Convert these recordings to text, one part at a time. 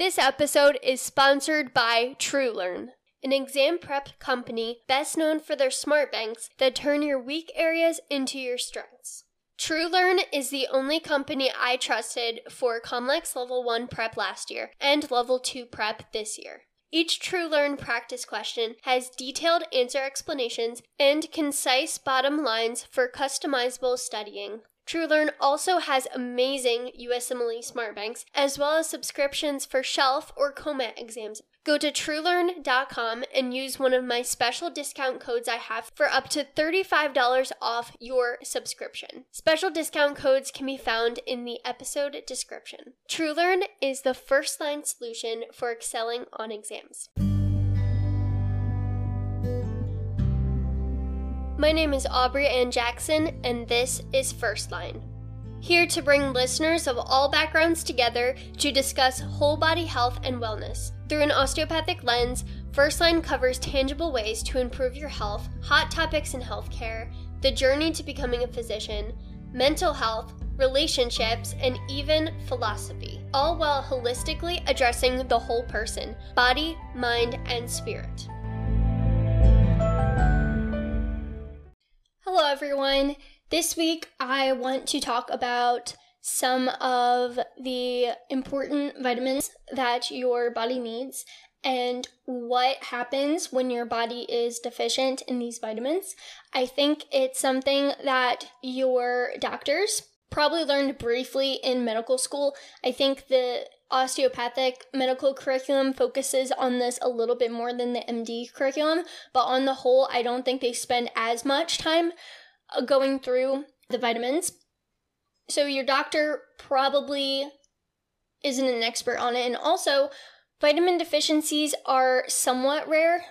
This episode is sponsored by TrueLearn, an exam prep company best known for their smart banks that turn your weak areas into your strengths. TrueLearn is the only company I trusted for Comlex Level 1 prep last year and Level 2 prep this year. Each TrueLearn practice question has detailed answer explanations and concise bottom lines for customizable studying. TrueLearn also has amazing USMLE Smart Banks, as well as subscriptions for shelf or COMAT exams. Go to truelearn.com and use one of my special discount codes I have for up to $35 off your subscription. Special discount codes can be found in the episode description. TrueLearn is the first line solution for excelling on exams. My name is Aubrey Ann Jackson, and this is First Line. Here to bring listeners of all backgrounds together to discuss whole body health and wellness. Through an osteopathic lens, First Line covers tangible ways to improve your health, hot topics in healthcare, the journey to becoming a physician, mental health, relationships, and even philosophy, all while holistically addressing the whole person body, mind, and spirit. Hello, everyone. This week I want to talk about some of the important vitamins that your body needs and what happens when your body is deficient in these vitamins. I think it's something that your doctors probably learned briefly in medical school. I think the osteopathic medical curriculum focuses on this a little bit more than the MD curriculum, but on the whole, I don't think they spend as much time uh, going through the vitamins. So your doctor probably isn't an expert on it. And also, vitamin deficiencies are somewhat rare.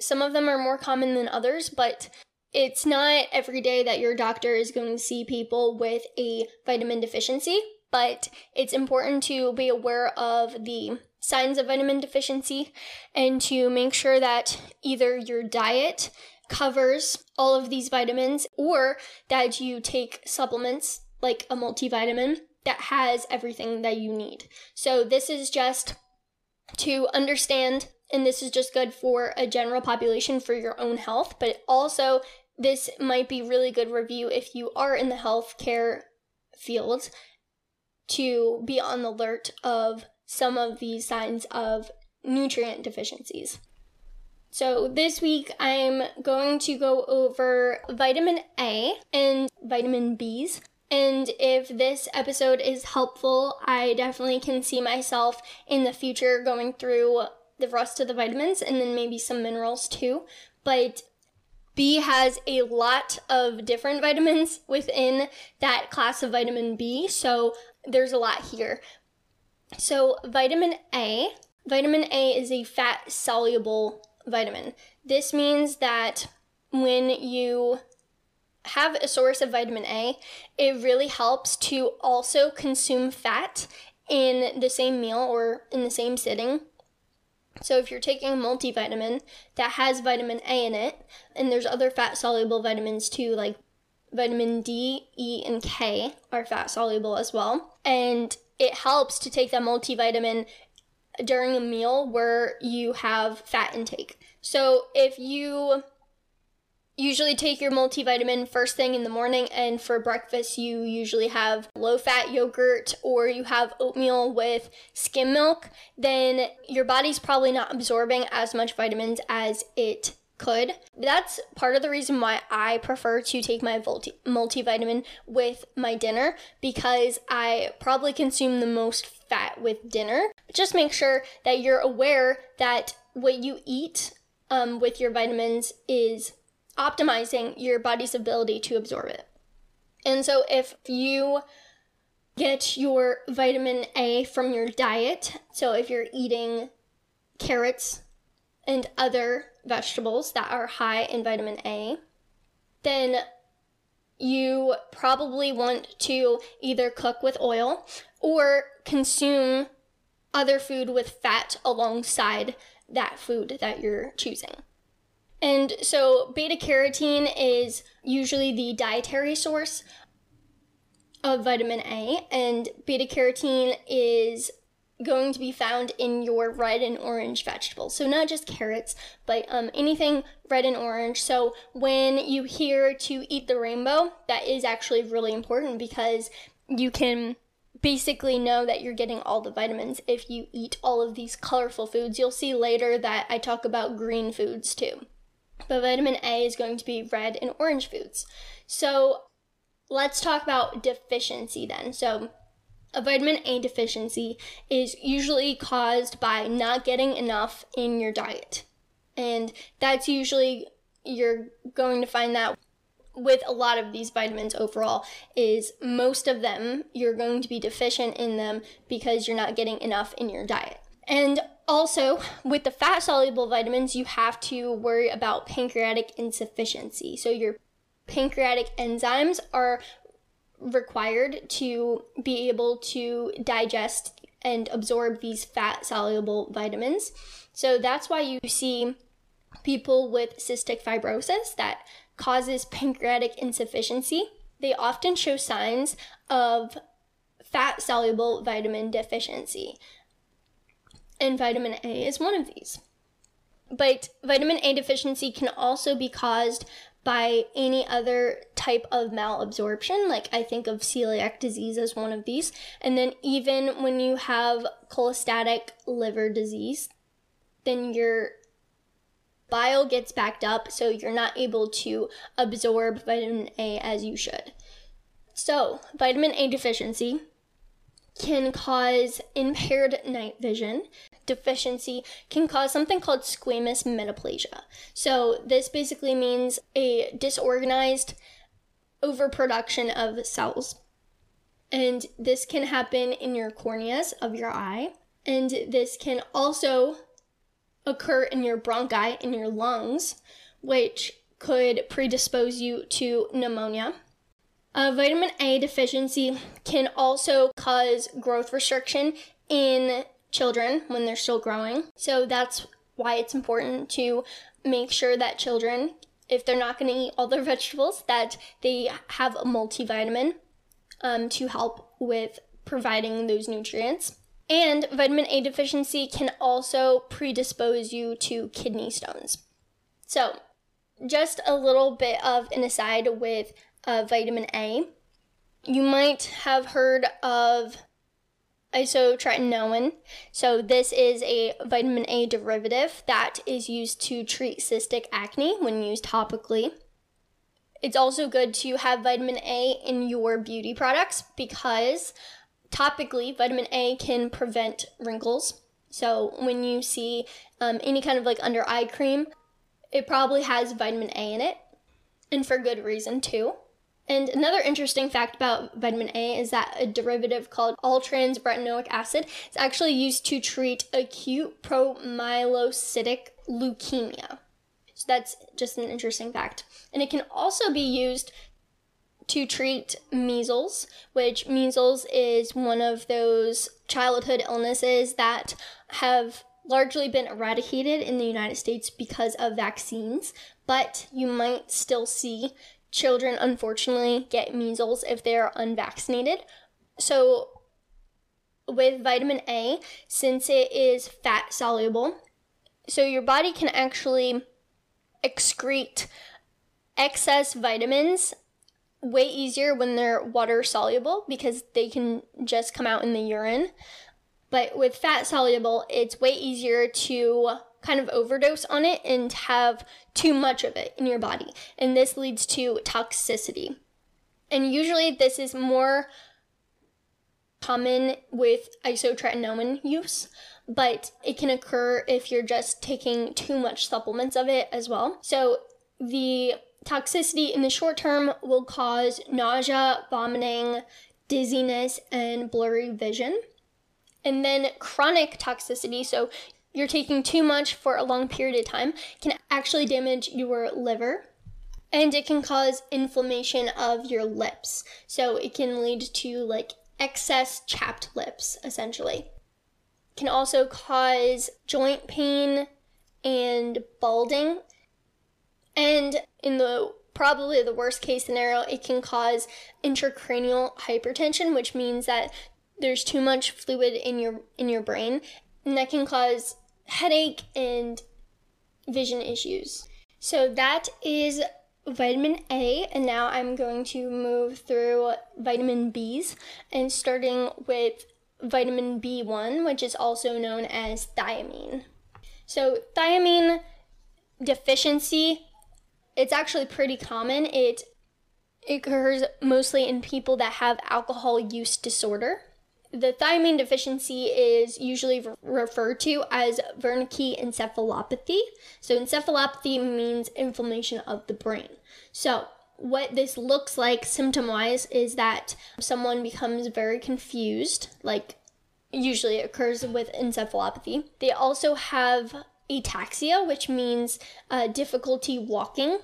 Some of them are more common than others, but it's not every day that your doctor is going to see people with a vitamin deficiency but it's important to be aware of the signs of vitamin deficiency and to make sure that either your diet covers all of these vitamins or that you take supplements like a multivitamin that has everything that you need. So, this is just to understand, and this is just good for a general population for your own health, but also this might be really good review if you are in the healthcare field to be on the alert of some of these signs of nutrient deficiencies. So, this week I'm going to go over vitamin A and vitamin B's. And if this episode is helpful, I definitely can see myself in the future going through the rest of the vitamins and then maybe some minerals too. But B has a lot of different vitamins within that class of vitamin B, so there's a lot here. So, vitamin A, vitamin A is a fat soluble vitamin. This means that when you have a source of vitamin A, it really helps to also consume fat in the same meal or in the same sitting. So if you're taking a multivitamin that has vitamin A in it, and there's other fat soluble vitamins too, like vitamin D, E, and K are fat soluble as well. And it helps to take that multivitamin during a meal where you have fat intake. So if you usually take your multivitamin first thing in the morning and for breakfast you usually have low fat yogurt or you have oatmeal with skim milk, then your body's probably not absorbing as much vitamins as it could. That's part of the reason why I prefer to take my multi- multivitamin with my dinner because I probably consume the most fat with dinner. Just make sure that you're aware that what you eat um, with your vitamins is optimizing your body's ability to absorb it. And so if you get your vitamin A from your diet, so if you're eating carrots and other vegetables that are high in vitamin A, then you probably want to either cook with oil or consume other food with fat alongside that food that you're choosing. And so, beta carotene is usually the dietary source of vitamin A, and beta carotene is going to be found in your red and orange vegetables. So, not just carrots, but um, anything red and orange. So, when you hear to eat the rainbow, that is actually really important because you can basically know that you're getting all the vitamins if you eat all of these colorful foods. You'll see later that I talk about green foods too. But vitamin A is going to be red and orange foods. So, let's talk about deficiency then. So, a vitamin A deficiency is usually caused by not getting enough in your diet. And that's usually, you're going to find that with a lot of these vitamins overall is most of them you're going to be deficient in them because you're not getting enough in your diet. And also, with the fat soluble vitamins, you have to worry about pancreatic insufficiency. So, your pancreatic enzymes are required to be able to digest and absorb these fat soluble vitamins. So that's why you see people with cystic fibrosis that causes pancreatic insufficiency. They often show signs of fat soluble vitamin deficiency. And vitamin A is one of these. But vitamin A deficiency can also be caused by any other type of malabsorption. Like I think of celiac disease as one of these. And then even when you have cholestatic liver disease, then your bile gets backed up, so you're not able to absorb vitamin A as you should. So, vitamin A deficiency can cause impaired night vision. Deficiency can cause something called squamous metaplasia. So, this basically means a disorganized overproduction of cells. And this can happen in your corneas of your eye. And this can also occur in your bronchi, in your lungs, which could predispose you to pneumonia. Uh, vitamin A deficiency can also cause growth restriction in children when they're still growing. So that's why it's important to make sure that children, if they're not going to eat all their vegetables, that they have a multivitamin um, to help with providing those nutrients. And vitamin A deficiency can also predispose you to kidney stones. So, just a little bit of an aside with uh, vitamin A. You might have heard of isotretinoin. So, this is a vitamin A derivative that is used to treat cystic acne when used topically. It's also good to have vitamin A in your beauty products because topically, vitamin A can prevent wrinkles. So, when you see um, any kind of like under eye cream, it probably has vitamin A in it, and for good reason too. And another interesting fact about vitamin A is that a derivative called all-trans retinoic acid is actually used to treat acute promyelocytic leukemia. So that's just an interesting fact. And it can also be used to treat measles, which measles is one of those childhood illnesses that have largely been eradicated in the United States because of vaccines, but you might still see children unfortunately get measles if they're unvaccinated. So, with vitamin A, since it is fat soluble, so your body can actually excrete excess vitamins way easier when they're water soluble because they can just come out in the urine. But with fat soluble, it's way easier to kind of overdose on it and have too much of it in your body. And this leads to toxicity. And usually, this is more common with isotretinoin use, but it can occur if you're just taking too much supplements of it as well. So, the toxicity in the short term will cause nausea, vomiting, dizziness, and blurry vision. And then chronic toxicity, so you're taking too much for a long period of time can actually damage your liver and it can cause inflammation of your lips. So it can lead to like excess chapped lips essentially. Can also cause joint pain and balding. And in the probably the worst case scenario, it can cause intracranial hypertension, which means that there's too much fluid in your in your brain and that can cause headache and vision issues. So that is vitamin A, and now I'm going to move through vitamin Bs and starting with vitamin B1, which is also known as thiamine. So, thiamine deficiency, it's actually pretty common. It occurs mostly in people that have alcohol use disorder. The thiamine deficiency is usually re- referred to as Wernicke encephalopathy. So, encephalopathy means inflammation of the brain. So, what this looks like symptom wise is that someone becomes very confused, like usually occurs with encephalopathy. They also have ataxia, which means uh, difficulty walking,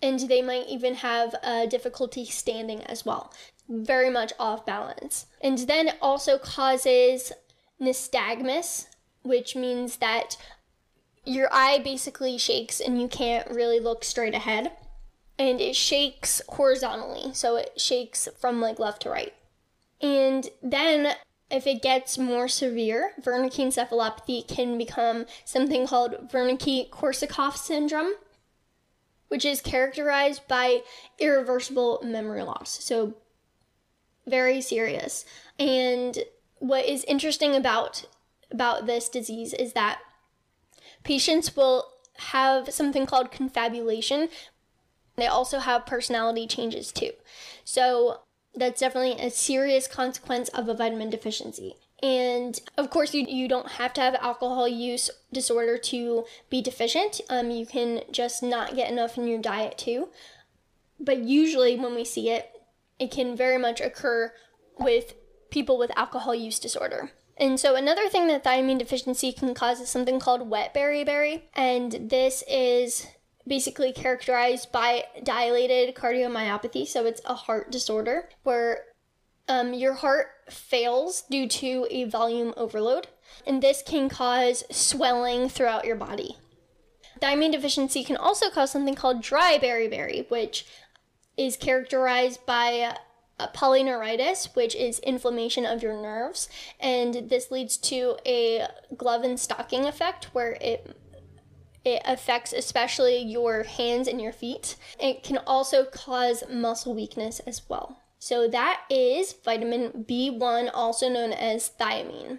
and they might even have uh, difficulty standing as well very much off balance. And then it also causes nystagmus, which means that your eye basically shakes and you can't really look straight ahead. And it shakes horizontally, so it shakes from like left to right. And then if it gets more severe, Wernicke encephalopathy can become something called Wernicke Korsakoff syndrome, which is characterized by irreversible memory loss. So very serious. And what is interesting about about this disease is that patients will have something called confabulation. They also have personality changes too. So that's definitely a serious consequence of a vitamin deficiency. And of course, you, you don't have to have alcohol use disorder to be deficient. Um, you can just not get enough in your diet too. But usually, when we see it, it can very much occur with people with alcohol use disorder. And so another thing that thiamine deficiency can cause is something called wet beriberi, and this is basically characterized by dilated cardiomyopathy. So it's a heart disorder where um, your heart fails due to a volume overload, and this can cause swelling throughout your body. Thiamine deficiency can also cause something called dry beriberi, which is characterized by uh, polyneuritis, which is inflammation of your nerves, and this leads to a glove and stocking effect where it it affects especially your hands and your feet. It can also cause muscle weakness as well. So that is vitamin B1, also known as thiamine.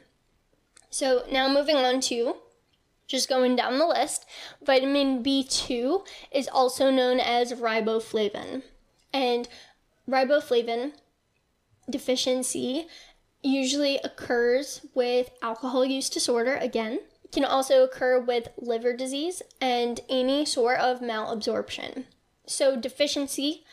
So now moving on to just going down the list, vitamin B2 is also known as riboflavin. And riboflavin deficiency usually occurs with alcohol use disorder. Again it can also occur with liver disease and any sort of malabsorption. So deficiency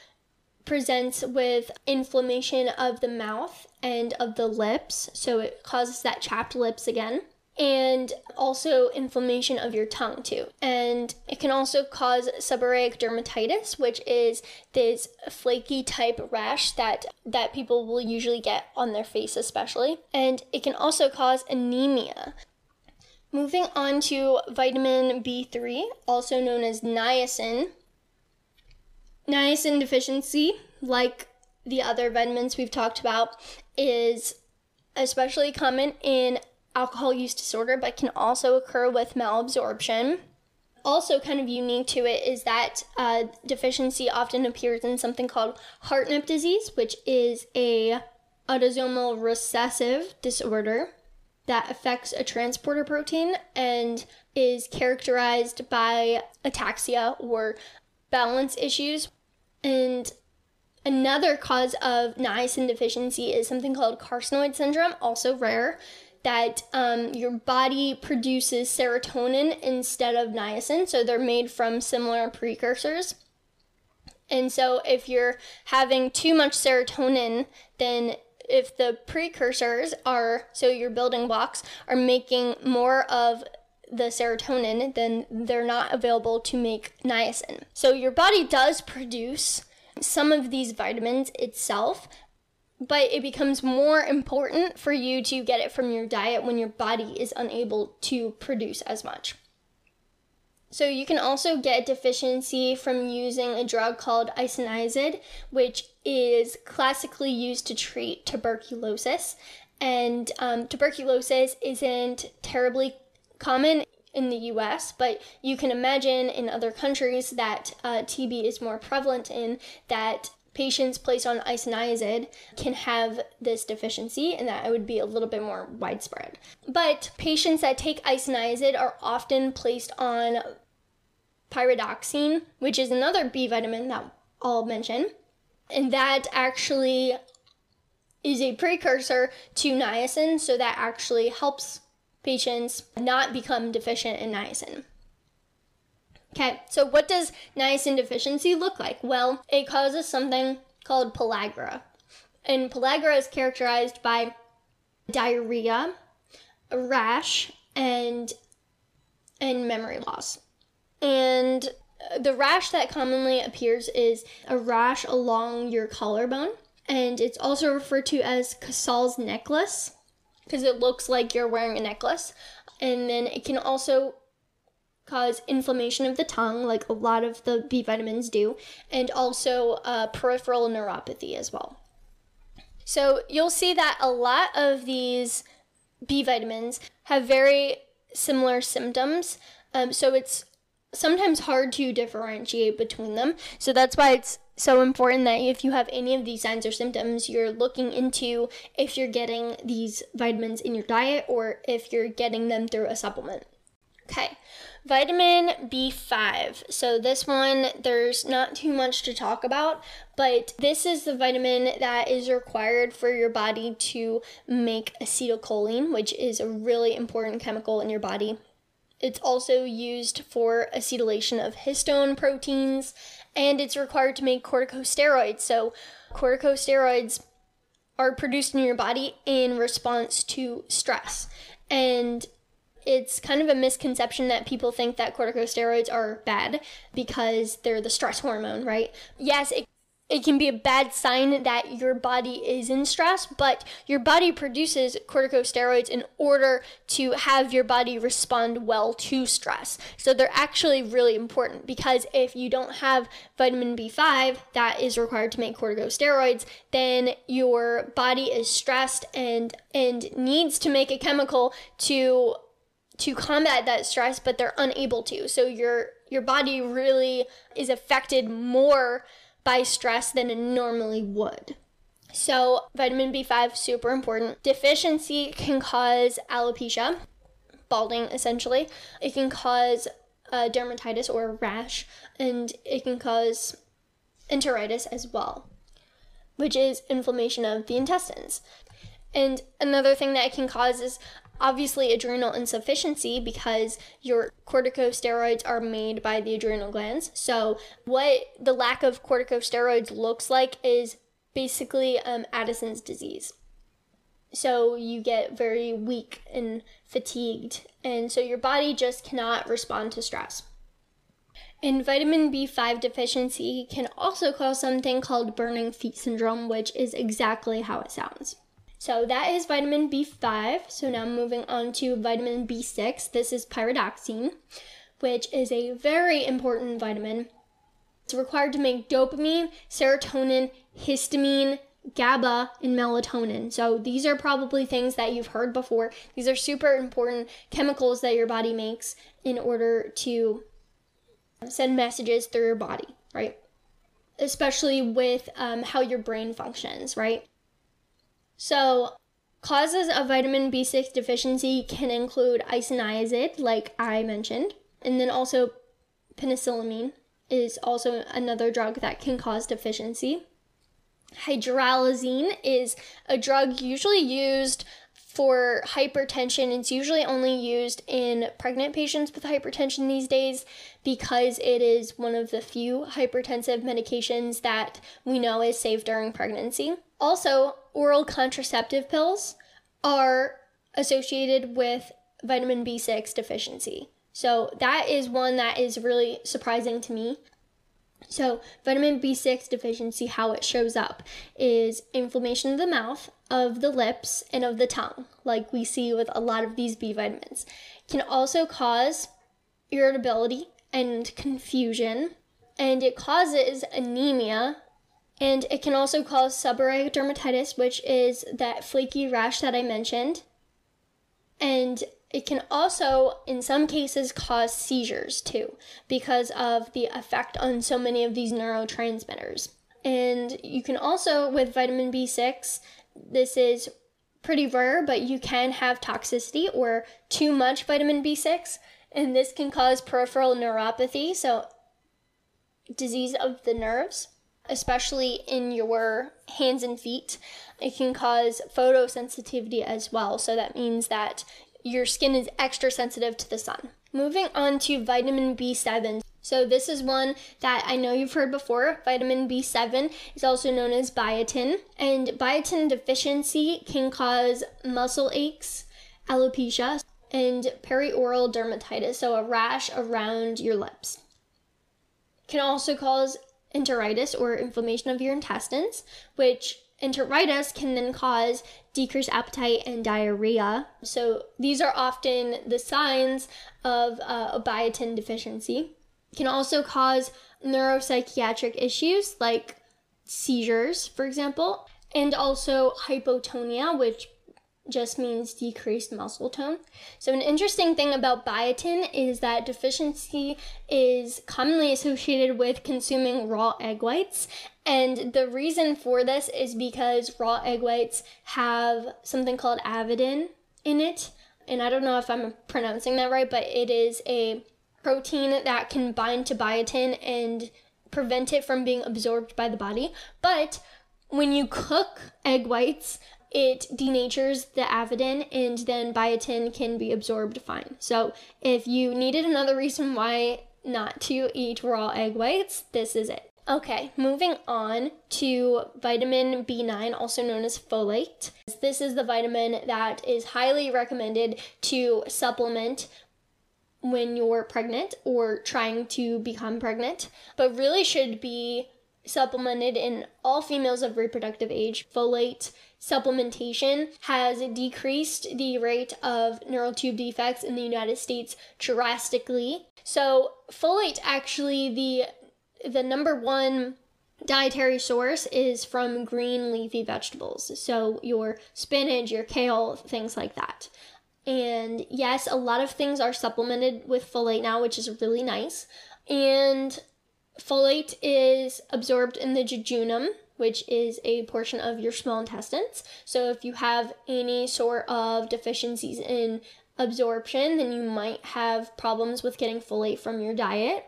presents with inflammation of the mouth and of the lips. So it causes that chapped lips again and also inflammation of your tongue too. And it can also cause seborrheic dermatitis, which is this flaky type rash that that people will usually get on their face especially. And it can also cause anemia. Moving on to vitamin B3, also known as niacin. Niacin deficiency, like the other vitamins we've talked about, is especially common in alcohol use disorder, but can also occur with malabsorption. Also, kind of unique to it is that uh, deficiency often appears in something called Hartnup disease, which is a autosomal recessive disorder that affects a transporter protein and is characterized by ataxia or balance issues. And another cause of niacin deficiency is something called carcinoid syndrome, also rare that um, your body produces serotonin instead of niacin. So they're made from similar precursors. And so if you're having too much serotonin, then if the precursors are, so your building blocks, are making more of the serotonin, then they're not available to make niacin. So your body does produce some of these vitamins itself, but it becomes more important for you to get it from your diet when your body is unable to produce as much. So you can also get deficiency from using a drug called isoniazid, which is classically used to treat tuberculosis. And um, tuberculosis isn't terribly common in the US, but you can imagine in other countries that uh, TB is more prevalent in, that patients placed on isoniazid can have this deficiency and that it would be a little bit more widespread. But patients that take isoniazid are often placed on pyridoxine, which is another B vitamin that I'll mention. And that actually is a precursor to niacin, so that actually helps patients not become deficient in niacin. Okay, so what does niacin deficiency look like? Well, it causes something called pellagra. And pellagra is characterized by diarrhea, a rash, and and memory loss. And uh, the rash that commonly appears is a rash along your collarbone, and it's also referred to as Casal's necklace because it looks like you're wearing a necklace. And then it can also cause inflammation of the tongue, like a lot of the B vitamins do, and also uh, peripheral neuropathy as well. So you'll see that a lot of these B vitamins have very similar symptoms. Um, so it's sometimes hard to differentiate between them. So that's why it's so important that if you have any of these signs or symptoms, you're looking into if you're getting these vitamins in your diet or if you're getting them through a supplement. Okay, vitamin B5. So, this one, there's not too much to talk about, but this is the vitamin that is required for your body to make acetylcholine, which is a really important chemical in your body. It's also used for acetylation of histone proteins, and it's required to make corticosteroids. So, corticosteroids are produced in your body in response to stress. And it's kind of a misconception that people think that corticosteroids are bad because they're the stress hormone, right? Yes, it it can be a bad sign that your body is in stress, but your body produces corticosteroids in order to have your body respond well to stress. So they're actually really important because if you don't have vitamin B5 that is required to make corticosteroids, then your body is stressed and and needs to make a chemical to to combat that stress, but they're unable to. So your your body really is affected more by stress than it normally would. So, vitamin B5 super important. Deficiency can cause alopecia, balding essentially. It can cause uh, dermatitis or rash, and it can cause enteritis as well, which is inflammation of the intestines. And another thing that it can cause is obviously adrenal insufficiency because your corticosteroids are made by the adrenal glands. So, what the lack of corticosteroids looks like is basically um, Addison's disease. So, you get very weak and fatigued, and so your body just cannot respond to stress. And vitamin B5 deficiency can also cause something called burning feet syndrome, which is exactly how it sounds. So that is vitamin B5. So now moving on to vitamin B6. This is pyridoxine, which is a very important vitamin. It's required to make dopamine, serotonin, histamine, GABA, and melatonin. So these are probably things that you've heard before. These are super important chemicals that your body makes in order to send messages through your body, right? Especially with um, how your brain functions, right? So, causes of vitamin B6 deficiency can include isoniazid, like I mentioned, and then also penicillamine is also another drug that can cause deficiency. Hydralazine is a drug usually used for hypertension. It's usually only used in pregnant patients with hypertension these days because it is one of the few hypertensive medications that we know is safe during pregnancy. Also, oral contraceptive pills are associated with vitamin B6 deficiency. So that is one that is really surprising to me. So, vitamin B6 deficiency, how it shows up is inflammation of the mouth, of the lips, and of the tongue, like we see with a lot of these B vitamins. It can also cause irritability and confusion, and it causes anemia And it can also cause seborrheic dermatitis, which is that flaky rash that I mentioned. And it can also, in some cases, cause seizures too, because of the effect on so many of these neurotransmitters. And you can also, with vitamin B6, this is pretty rare, but you can have toxicity or too much vitamin B6, and this can cause peripheral neuropathy, so disease of the nerves especially in your hands and feet. It can cause photosensitivity as well. So that means that your skin is extra sensitive to the sun. Moving on to vitamin B7. So, this is one that I know you've heard before. Vitamin B7 is also known as biotin, and biotin deficiency can cause muscle aches, alopecia, and perioral dermatitis, so a rash around your lips. Can also cause enteritis or inflammation of your intestines, which enteritis can then cause decreased appetite and diarrhea. So these are often the signs of uh, a biotin deficiency. It can also cause neuropsychiatric issues like seizures, for example, and also hypotonia, which just means decreased muscle tone. So, an interesting thing about biotin is that deficiency is commonly associated with consuming raw egg whites. And the reason for this is because raw egg whites have something called avidin in it. And I don't know if I'm pronouncing that right, but it is a protein that can bind to biotin and prevent it from being absorbed by the body. But when you cook egg whites, it denatures the avidin and then biotin can be absorbed fine. So if you needed another reason why not to eat raw egg whites, this is it. Okay, moving on to vitamin B9, also known as folate. This is the vitamin that is highly recommended to supplement when you're pregnant or trying to become pregnant, but really should be supplemented in all females of reproductive age. Folate supplementation has decreased the rate of neural tube defects in the United States drastically. So, folate actually the the number one dietary source is from green leafy vegetables. So, your spinach, your kale, things like that. And yes, a lot of things are supplemented with folate now, which is really nice. And folate is absorbed in the jejunum, which is a portion of your small intestines. So if you have any sort of deficiencies in absorption, then you might have problems with getting folate from your diet.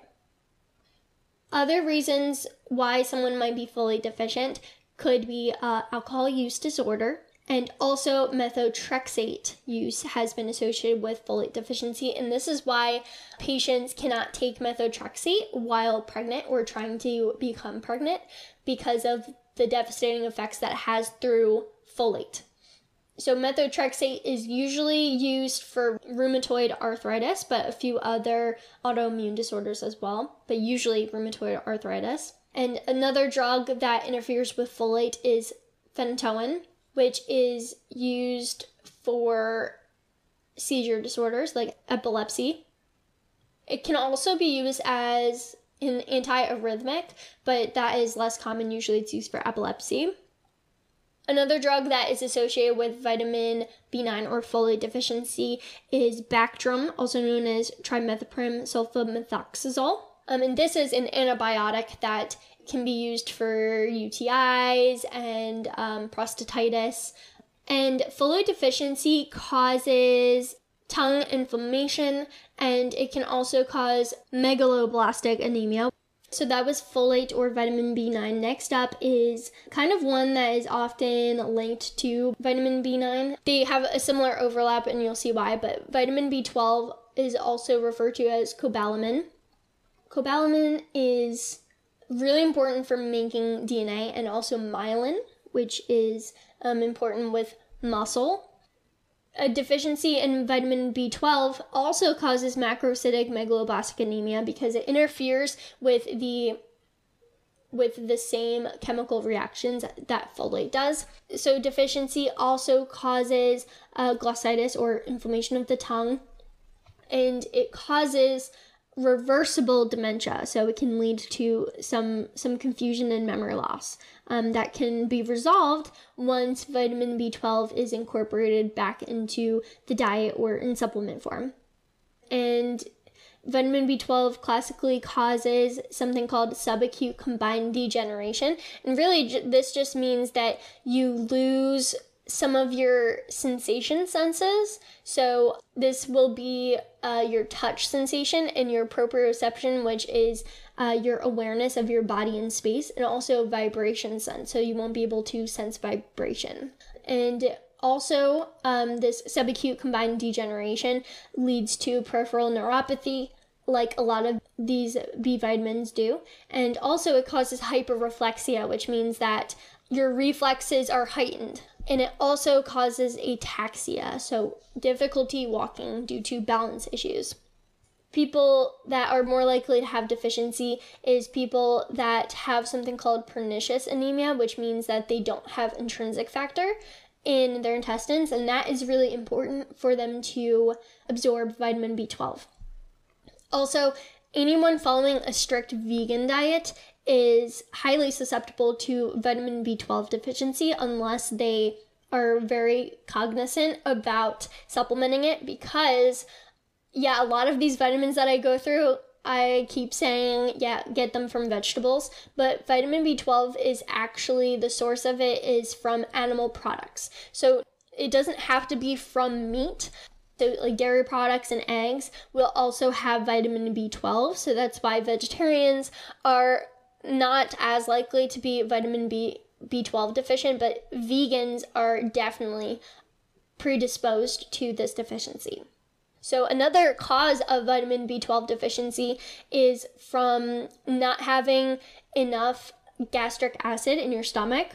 Other reasons why someone might be folate deficient could be uh, alcohol use disorder, and also methotrexate use has been associated with folate deficiency, and this is why patients cannot take methotrexate while pregnant or trying to become pregnant because of the devastating effects that has through folate. So, methotrexate is usually used for rheumatoid arthritis, but a few other autoimmune disorders as well, but usually rheumatoid arthritis. And another drug that interferes with folate is phenytoin, which is used for seizure disorders like epilepsy. It can also be used as an antiarrhythmic, but that is less common. Usually it's used for epilepsy. Another drug that is associated with vitamin B9 or folate deficiency is Bactrim, also known as trimethoprim sulfamethoxazole. Um, and this is an antibiotic that can be used for UTIs and um, prostatitis. And folate deficiency causes tongue inflammation and it can also cause megaloblastic anemia. So that was folate or vitamin B9. Next up is kind of one that is often linked to vitamin B9. They have a similar overlap and you'll see why, but vitamin B12 is also referred to as cobalamin. Cobalamin is really important for making DNA and also myelin, which is um, important with muscle. A deficiency in vitamin B12 also causes macrocytic megaloblastic anemia because it interferes with the with the same chemical reactions that folate does. So deficiency also causes uh, glossitis or inflammation of the tongue, and it causes reversible dementia, so it can lead to some some confusion and memory loss. Um, that can be resolved once vitamin B12 is incorporated back into the diet or in supplement form. And vitamin B12 classically causes something called subacute combined degeneration. And really, this just means that you lose some of your sensation senses. So, this will be uh, your touch sensation and your proprioception, which is uh, your awareness of your body in space, and also vibration sense. So, you won't be able to sense vibration. And also, um, this subacute combined degeneration leads to peripheral neuropathy, like a lot of these B vitamins do. And also, it causes hyperreflexia, which means that your reflexes are heightened. And it also causes ataxia, so difficulty walking due to balance issues. People that are more likely to have deficiency is people that have something called pernicious anemia, which means that they don't have intrinsic factor in their intestines, and that is really important for them to absorb vitamin B12. Also, anyone following a strict vegan diet is highly susceptible to vitamin B12 deficiency unless they are very cognizant about supplementing it because yeah, a lot of these vitamins that I go through I keep saying, yeah, get them from vegetables, but vitamin B12 is actually the source of it is from animal products. So it doesn't have to be from meat. So, like dairy products and eggs will also have vitamin B12. So, that's why vegetarians are not as likely to be vitamin B B12 deficient, but vegans are definitely predisposed to this deficiency. So, another cause of vitamin B12 deficiency is from not having enough gastric acid in your stomach.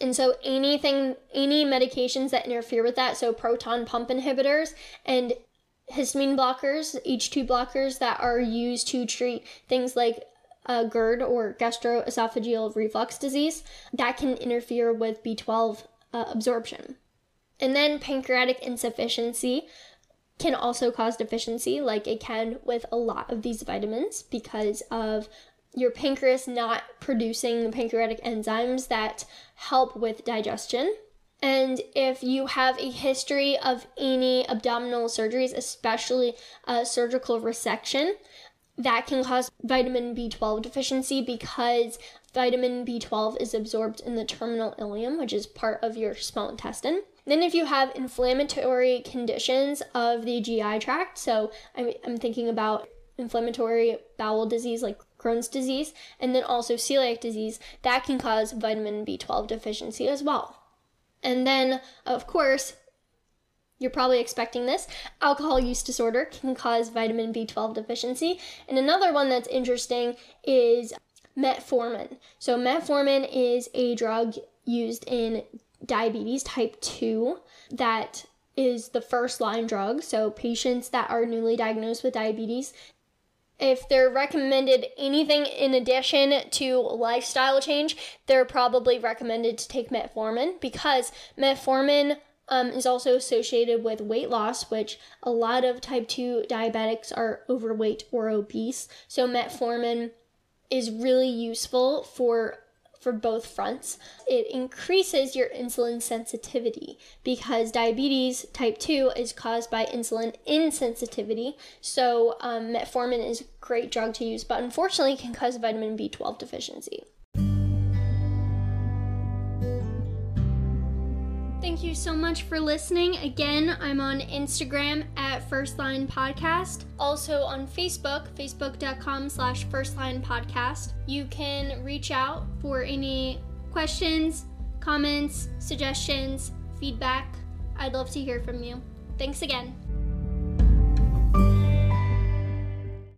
And so, anything, any medications that interfere with that, so proton pump inhibitors and histamine blockers, H2 blockers that are used to treat things like uh, GERD or gastroesophageal reflux disease, that can interfere with B12 uh, absorption. And then pancreatic insufficiency, can also cause deficiency, like it can with a lot of these vitamins, because of your pancreas not producing the pancreatic enzymes that help with digestion. And if you have a history of any abdominal surgeries, especially a surgical resection, that can cause vitamin B12 deficiency because vitamin B12 is absorbed in the terminal ileum, which is part of your small intestine. Then, if you have inflammatory conditions of the GI tract, so I'm, I'm thinking about inflammatory bowel disease like Crohn's disease, and then also celiac disease, that can cause vitamin B12 deficiency as well. And then, of course, you're probably expecting this. Alcohol use disorder can cause vitamin B12 deficiency. And another one that's interesting is metformin. So, metformin is a drug used in diabetes type 2 that is the first line drug. So, patients that are newly diagnosed with diabetes, if they're recommended anything in addition to lifestyle change, they're probably recommended to take metformin because metformin um, is also associated with weight loss, which a lot of type 2 diabetics are overweight or obese. So, metformin is really useful for for both fronts. It increases your insulin sensitivity because diabetes type 2 is caused by insulin insensitivity. So, um, metformin is a great drug to use, but unfortunately can cause vitamin B12 deficiency. You so much for listening. Again, I'm on Instagram at First Line Podcast. Also on Facebook, facebook.com slash First Line Podcast. You can reach out for any questions, comments, suggestions, feedback. I'd love to hear from you. Thanks again.